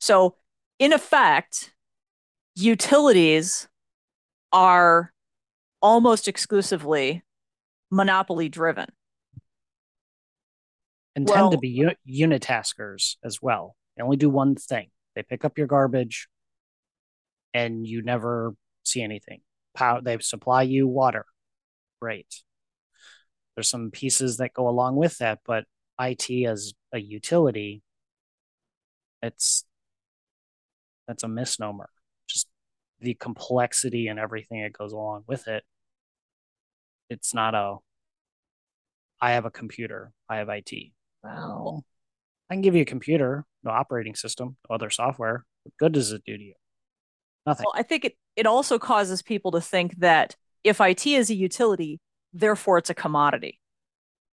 So, in effect, utilities are almost exclusively monopoly driven and well, tend to be unitaskers as well. They only do one thing. They pick up your garbage, and you never see anything. Power, they supply you water. Great. There's some pieces that go along with that, but IT as a utility, it's that's a misnomer. Just the complexity and everything that goes along with it. It's not a I have a computer, I have IT. Well, I can give you a computer, no operating system, no other software. What good does it do to you? Nothing. Well, I think it, it also causes people to think that if IT is a utility, therefore it's a commodity.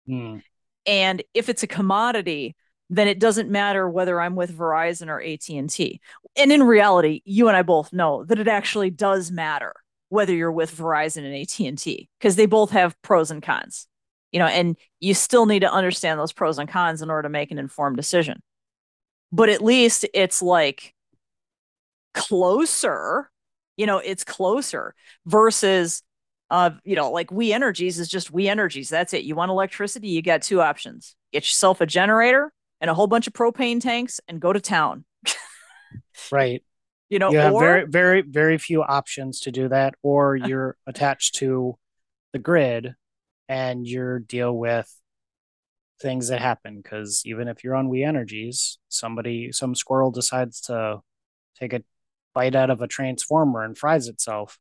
Hmm. And if it's a commodity, then it doesn't matter whether I'm with Verizon or AT&T. And in reality, you and I both know that it actually does matter whether you're with Verizon and AT&T because they both have pros and cons. You know, and you still need to understand those pros and cons in order to make an informed decision. But at least it's like closer you know it's closer versus uh you know like We Energies is just We Energies that's it you want electricity you got two options get yourself a generator and a whole bunch of propane tanks and go to town right you know you have or, very very very few options to do that or you're (laughs) attached to the grid and you're deal with things that happen because even if you're on We Energies somebody some squirrel decides to take a bite out of a transformer and fries itself,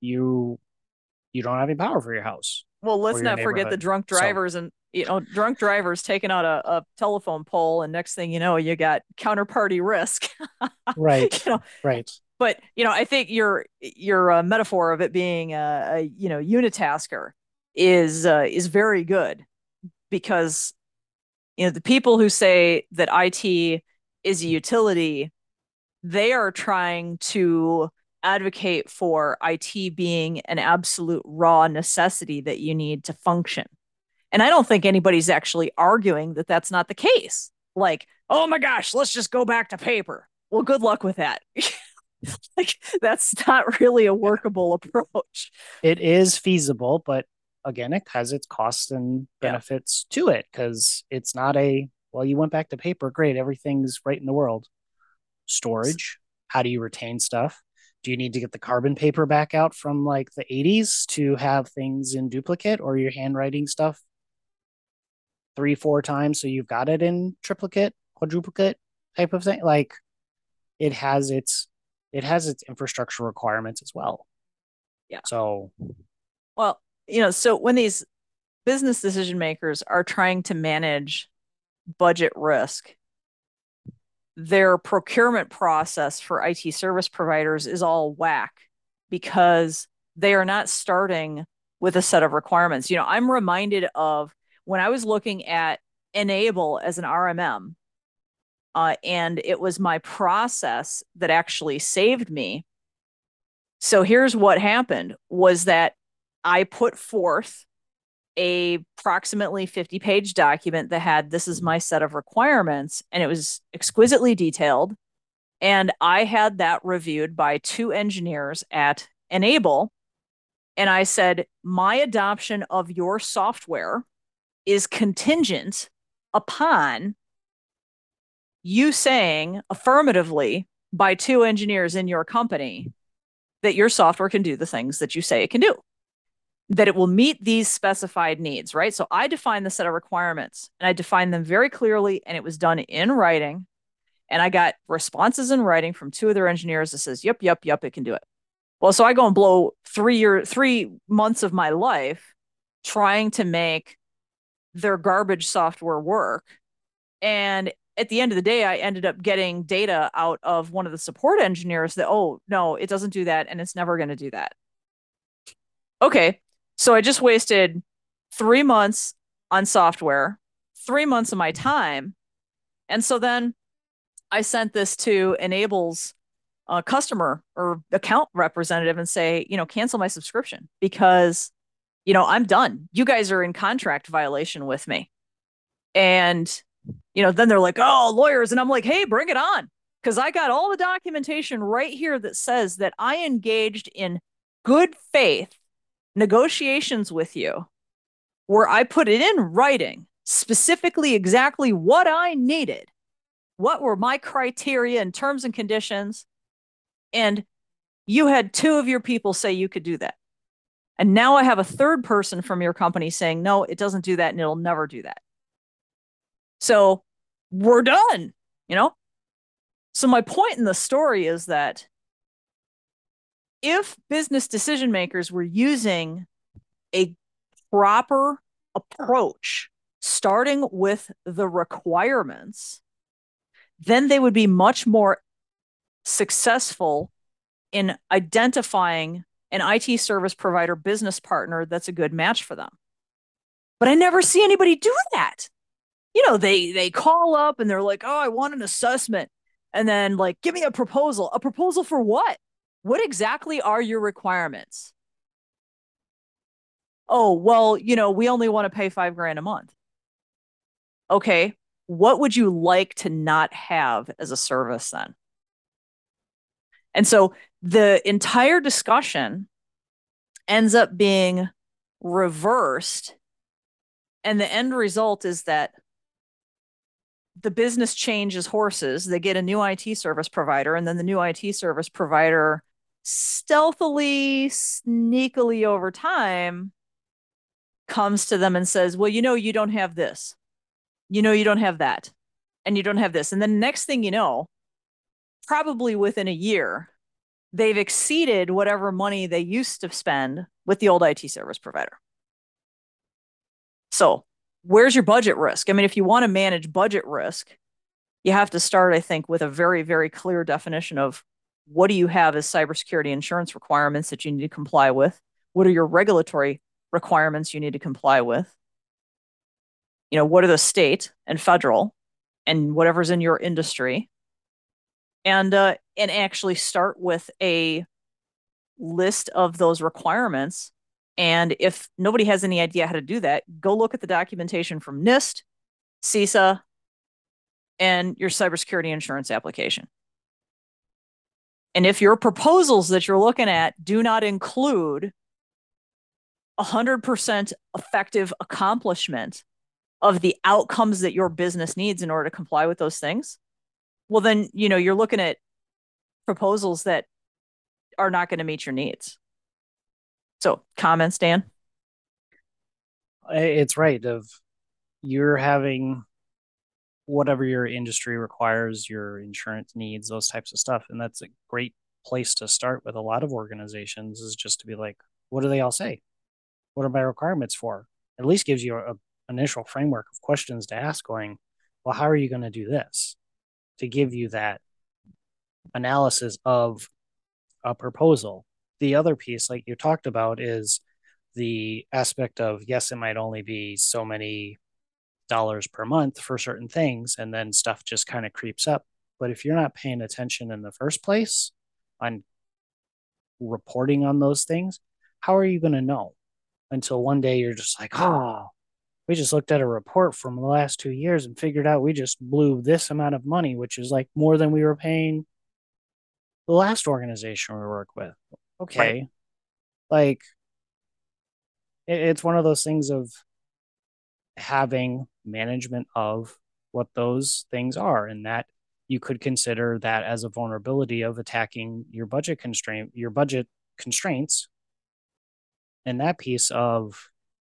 you you don't have any power for your house. Well, let's not forget the drunk drivers so, and you know drunk drivers taking out a, a, telephone pole, and next thing you know, you got counterparty risk. (laughs) right. You know, right. but you know, I think your your uh, metaphor of it being a, a you know unitasker is uh, is very good because you know the people who say that IT is a utility, they are trying to advocate for IT being an absolute raw necessity that you need to function. And I don't think anybody's actually arguing that that's not the case. Like, oh my gosh, let's just go back to paper. Well, good luck with that. (laughs) like, that's not really a workable approach. It is feasible, but again, it has its costs and benefits yeah. to it because it's not a, well, you went back to paper, great, everything's right in the world. Storage, how do you retain stuff? do you need to get the carbon paper back out from like the 80s to have things in duplicate or you're handwriting stuff three four times so you've got it in triplicate quadruplicate type of thing like it has its it has its infrastructure requirements as well yeah so well you know so when these business decision makers are trying to manage budget risk their procurement process for IT service providers is all whack because they are not starting with a set of requirements. You know, I'm reminded of when I was looking at N-able as an RMM, uh, and it was my process that actually saved me. So here's what happened was that I put forth a approximately 50 page document that had this is my set of requirements and it was exquisitely detailed and i had that reviewed by two engineers at N-able and i said my adoption of your software is contingent upon you saying affirmatively by two engineers in your company that your software can do the things that you say it can do that it will meet these specified needs, right? So I define the set of requirements and I define them very clearly, and it was done in writing. And I got responses in writing from two of their engineers that says, yep, yep, yep, it can do it. Well, so I go and blow three year, three months of my life trying to make their garbage software work. And at the end of the day, I ended up getting data out of one of the support engineers that, oh, no, it doesn't do that. And it's never going to do that. Okay. So I just wasted three months on software, three months of my time. And so then I sent this to N-able's uh, customer or account representative and say, you know, cancel my subscription because, you know, I'm done. You guys are in contract violation with me. And, you know, then they're like, oh, lawyers. And I'm like, hey, bring it on. Because I got all the documentation right here that says that I engaged in good faith negotiations with you where I put it in writing specifically exactly what I needed, what were my criteria and terms and conditions. And you had two of your people say you could do that. And now I have a third person from your company saying, no, it doesn't do that and it'll never do that. So we're done, you know? So my point in the story is that if business decision makers were using a proper approach, starting with the requirements, then they would be much more successful in identifying an IT service provider business partner that's a good match for them. But I never see anybody do that. You know, they they call up and they're like, "Oh, I want an assessment." And then like, "Give me a proposal." A proposal for what? what exactly are your requirements? Oh, well, you know, we only want to pay five grand a month. Okay. What would you like to not have as a service then? And so the entire discussion ends up being reversed. And the end result is that the business changes horses. They get a new IT service provider, and then the new IT service provider stealthily, sneakily over time comes to them and says, Well, you know, you don't have this. You know, you don't have that. And you don't have this. And then next thing you know, probably within a year, they've exceeded whatever money they used to spend with the old IT service provider. So, where's your budget risk? I mean, if you want to manage budget risk, you have to start, I think, with a very, very clear definition of what do you have as cybersecurity insurance requirements that you need to comply with? What are your regulatory requirements you need to comply with? You know, what are the state and federal and whatever's in your industry? And uh, and actually start with a list of those requirements. And if nobody has any idea how to do that, go look at the documentation from NIST, CISA, and your cybersecurity insurance application. And if your proposals that you're looking at do not include 100% effective accomplishment of the outcomes that your business needs in order to comply with those things, well, then, you know, you're looking at proposals that are not going to meet your needs. So, comments, Dan? It's right. Of you're having whatever your industry requires, your insurance needs, those types of stuff. And that's a great place to start with a lot of organizations is just to be like, what do they all say? What are my requirements for? At least gives you a, initial framework of questions to ask going, well, how are you going to do this? To give you that analysis of a proposal. The other piece, like you talked about, is the aspect of yes, it might only be so many dollars per month for certain things and then stuff just kind of creeps up but if you're not paying attention in the first place on reporting on those things how are you going to know until one day you're just like oh we just looked at a report from the last two years and figured out we just blew this amount of money which is like more than we were paying the last organization we work with. Okay. Right. like it, it's one of those things of having management of what those things are and that you could consider that as a vulnerability of attacking your budget constraint your budget constraints. And that piece of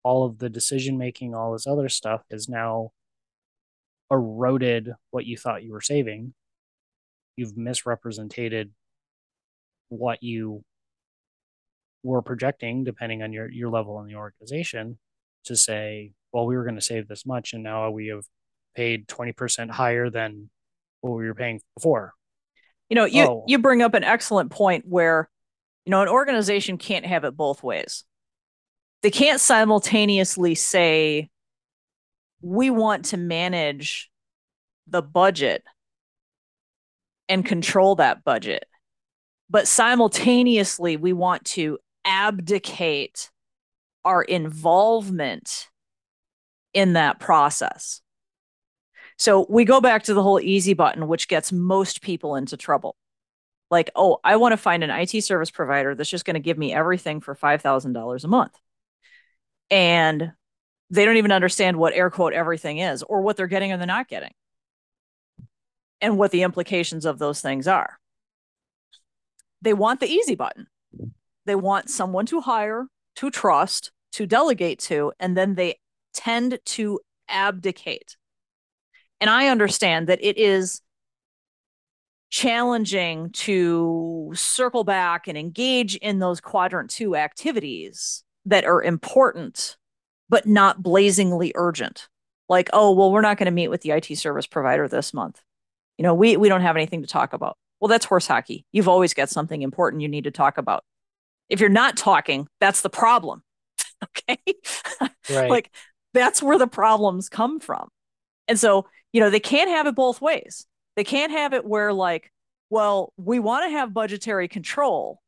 all of the decision making all this other stuff is now eroded what you thought you were saving you've misrepresented what you were projecting depending on your your level in the organization to say well, we were going to save this much, and now we have paid 20% higher than what we were paying before. You know, you, oh. you bring up an excellent point where, you know, an organization can't have it both ways. They can't simultaneously say, we want to manage the budget and control that budget. But simultaneously, we want to abdicate our involvement in that process. So we go back to the whole easy button, which gets most people into trouble. Like, oh, I want to find an IT service provider that's just going to give me everything for $5,000 a month. And they don't even understand what air quote everything is or what they're getting or they're not getting and what the implications of those things are. They want the easy button. They want someone to hire, to trust, to delegate to, and then they tend to abdicate. And I understand that it is challenging to circle back and engage in those quadrant two activities that are important, but not blazingly urgent. Like, oh, well, we're not going to meet with the IT service provider this month. You know, we, we don't have anything to talk about. Well, that's horse hockey. You've always got something important you need to talk about. If you're not talking, that's the problem. (laughs) okay. Right. like that's where the problems come from. And so, you know, they can't have it both ways. They can't have it where, like, well, we want to have budgetary control.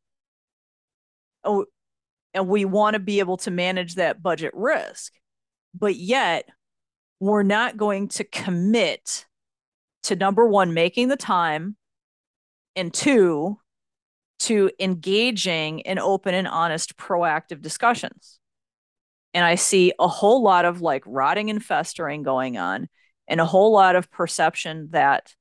Oh, and we want to be able to manage that budget risk. But yet, we're not going to commit to number one, making the time, and two, to engaging in open and honest, proactive discussions and I see a whole lot of like rotting and festering going on, and a whole lot of perception that,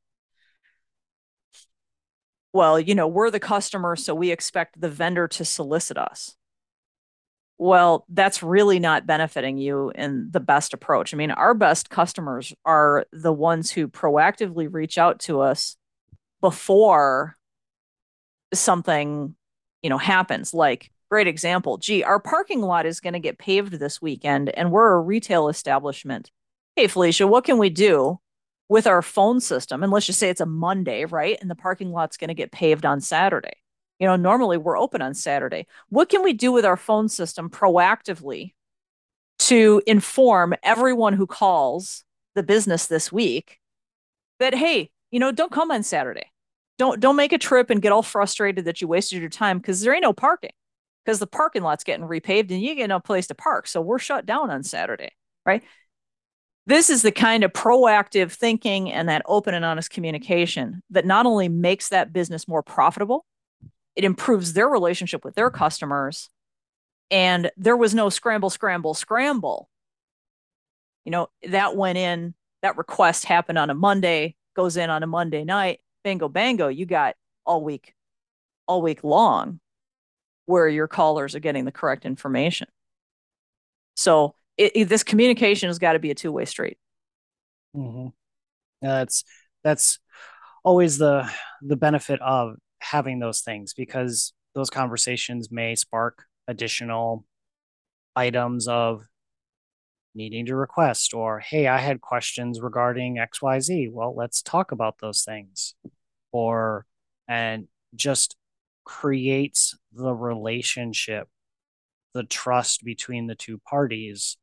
well, you know, we're the customer, so we expect the vendor to solicit us. Well, that's really not benefiting you in the best approach. I mean, our best customers are the ones who proactively reach out to us before something, you know, happens. Like, great example. Gee, our parking lot is going to get paved this weekend and we're a retail establishment. Hey, Felicia, what can we do with our phone system, and let's just say it's a Monday, right? And the parking lot's going to get paved on Saturday. You know, normally we're open on Saturday. What can we do with our phone system proactively to inform everyone who calls the business this week that, hey, you know, don't come on Saturday. Don't don't make a trip and get all frustrated that you wasted your time because there ain't no parking because the parking lot's getting repaved and you get no place to park. So we're shut down on Saturday, right? This is the kind of proactive thinking and that open and honest communication that not only makes that business more profitable, it improves their relationship with their customers. And there was no scramble, scramble, scramble. You know, that went in, that request happened on a Monday, goes in on a Monday night, bingo, bango, you got all week, all week long where your callers are getting the correct information. So it, it, this communication has got to be a two way street. Mm-hmm. That's that's always the the benefit of having those things because those conversations may spark additional items of needing to request or hey i had questions regarding xyz well let's talk about those things or and just creates the relationship the trust between the two parties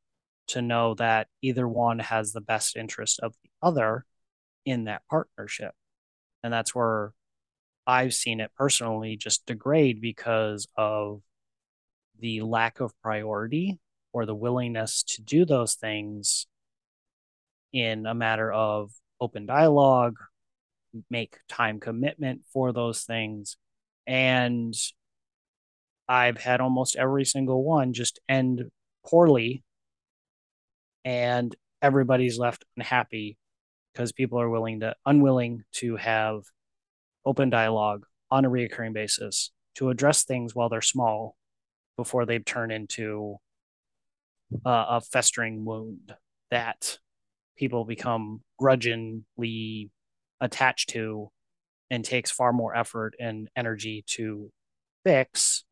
to know that either one has the best interest of the other in that partnership. And that's where I've seen it personally just degrade because of the lack of priority or the willingness to do those things in a matter of open dialogue, make time commitment for those things. And I've had almost every single one just end poorly and everybody's left unhappy because people are willing to unwilling to have open dialogue on a reoccurring basis to address things while they're small before they turn into uh, a festering wound that people become grudgingly attached to and takes far more effort and energy to fix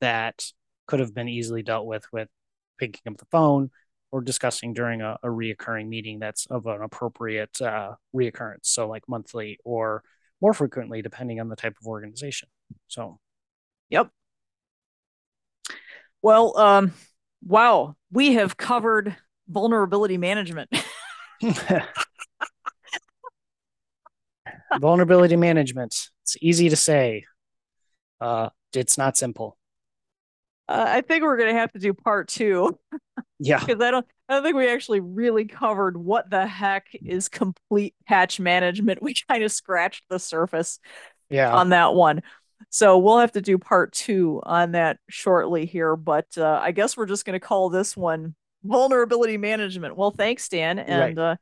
that could have been easily dealt with with picking up the phone or discussing during a, a reoccurring meeting that's of an appropriate uh, reoccurrence. So, like monthly or more frequently, depending on the type of organization. So, yep. Well, um, wow, we have covered vulnerability management. (laughs) vulnerability management. It's easy to say. Uh, it's not simple. Uh, I think we're gonna have to do part two. Yeah, (laughs) because I don't, I don't think we actually really covered what the heck is complete patch management. (laughs) We kind of scratched the surface, yeah, on that one. So we'll have to do part two on that shortly here. But uh, I guess we're just gonna call this one vulnerability management. Well, thanks, Dan, and. Right. Uh,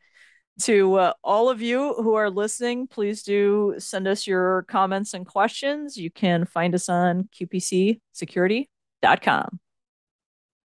to uh, all of you who are listening, please do send us your comments and questions. You can find us on QPC Security dot com.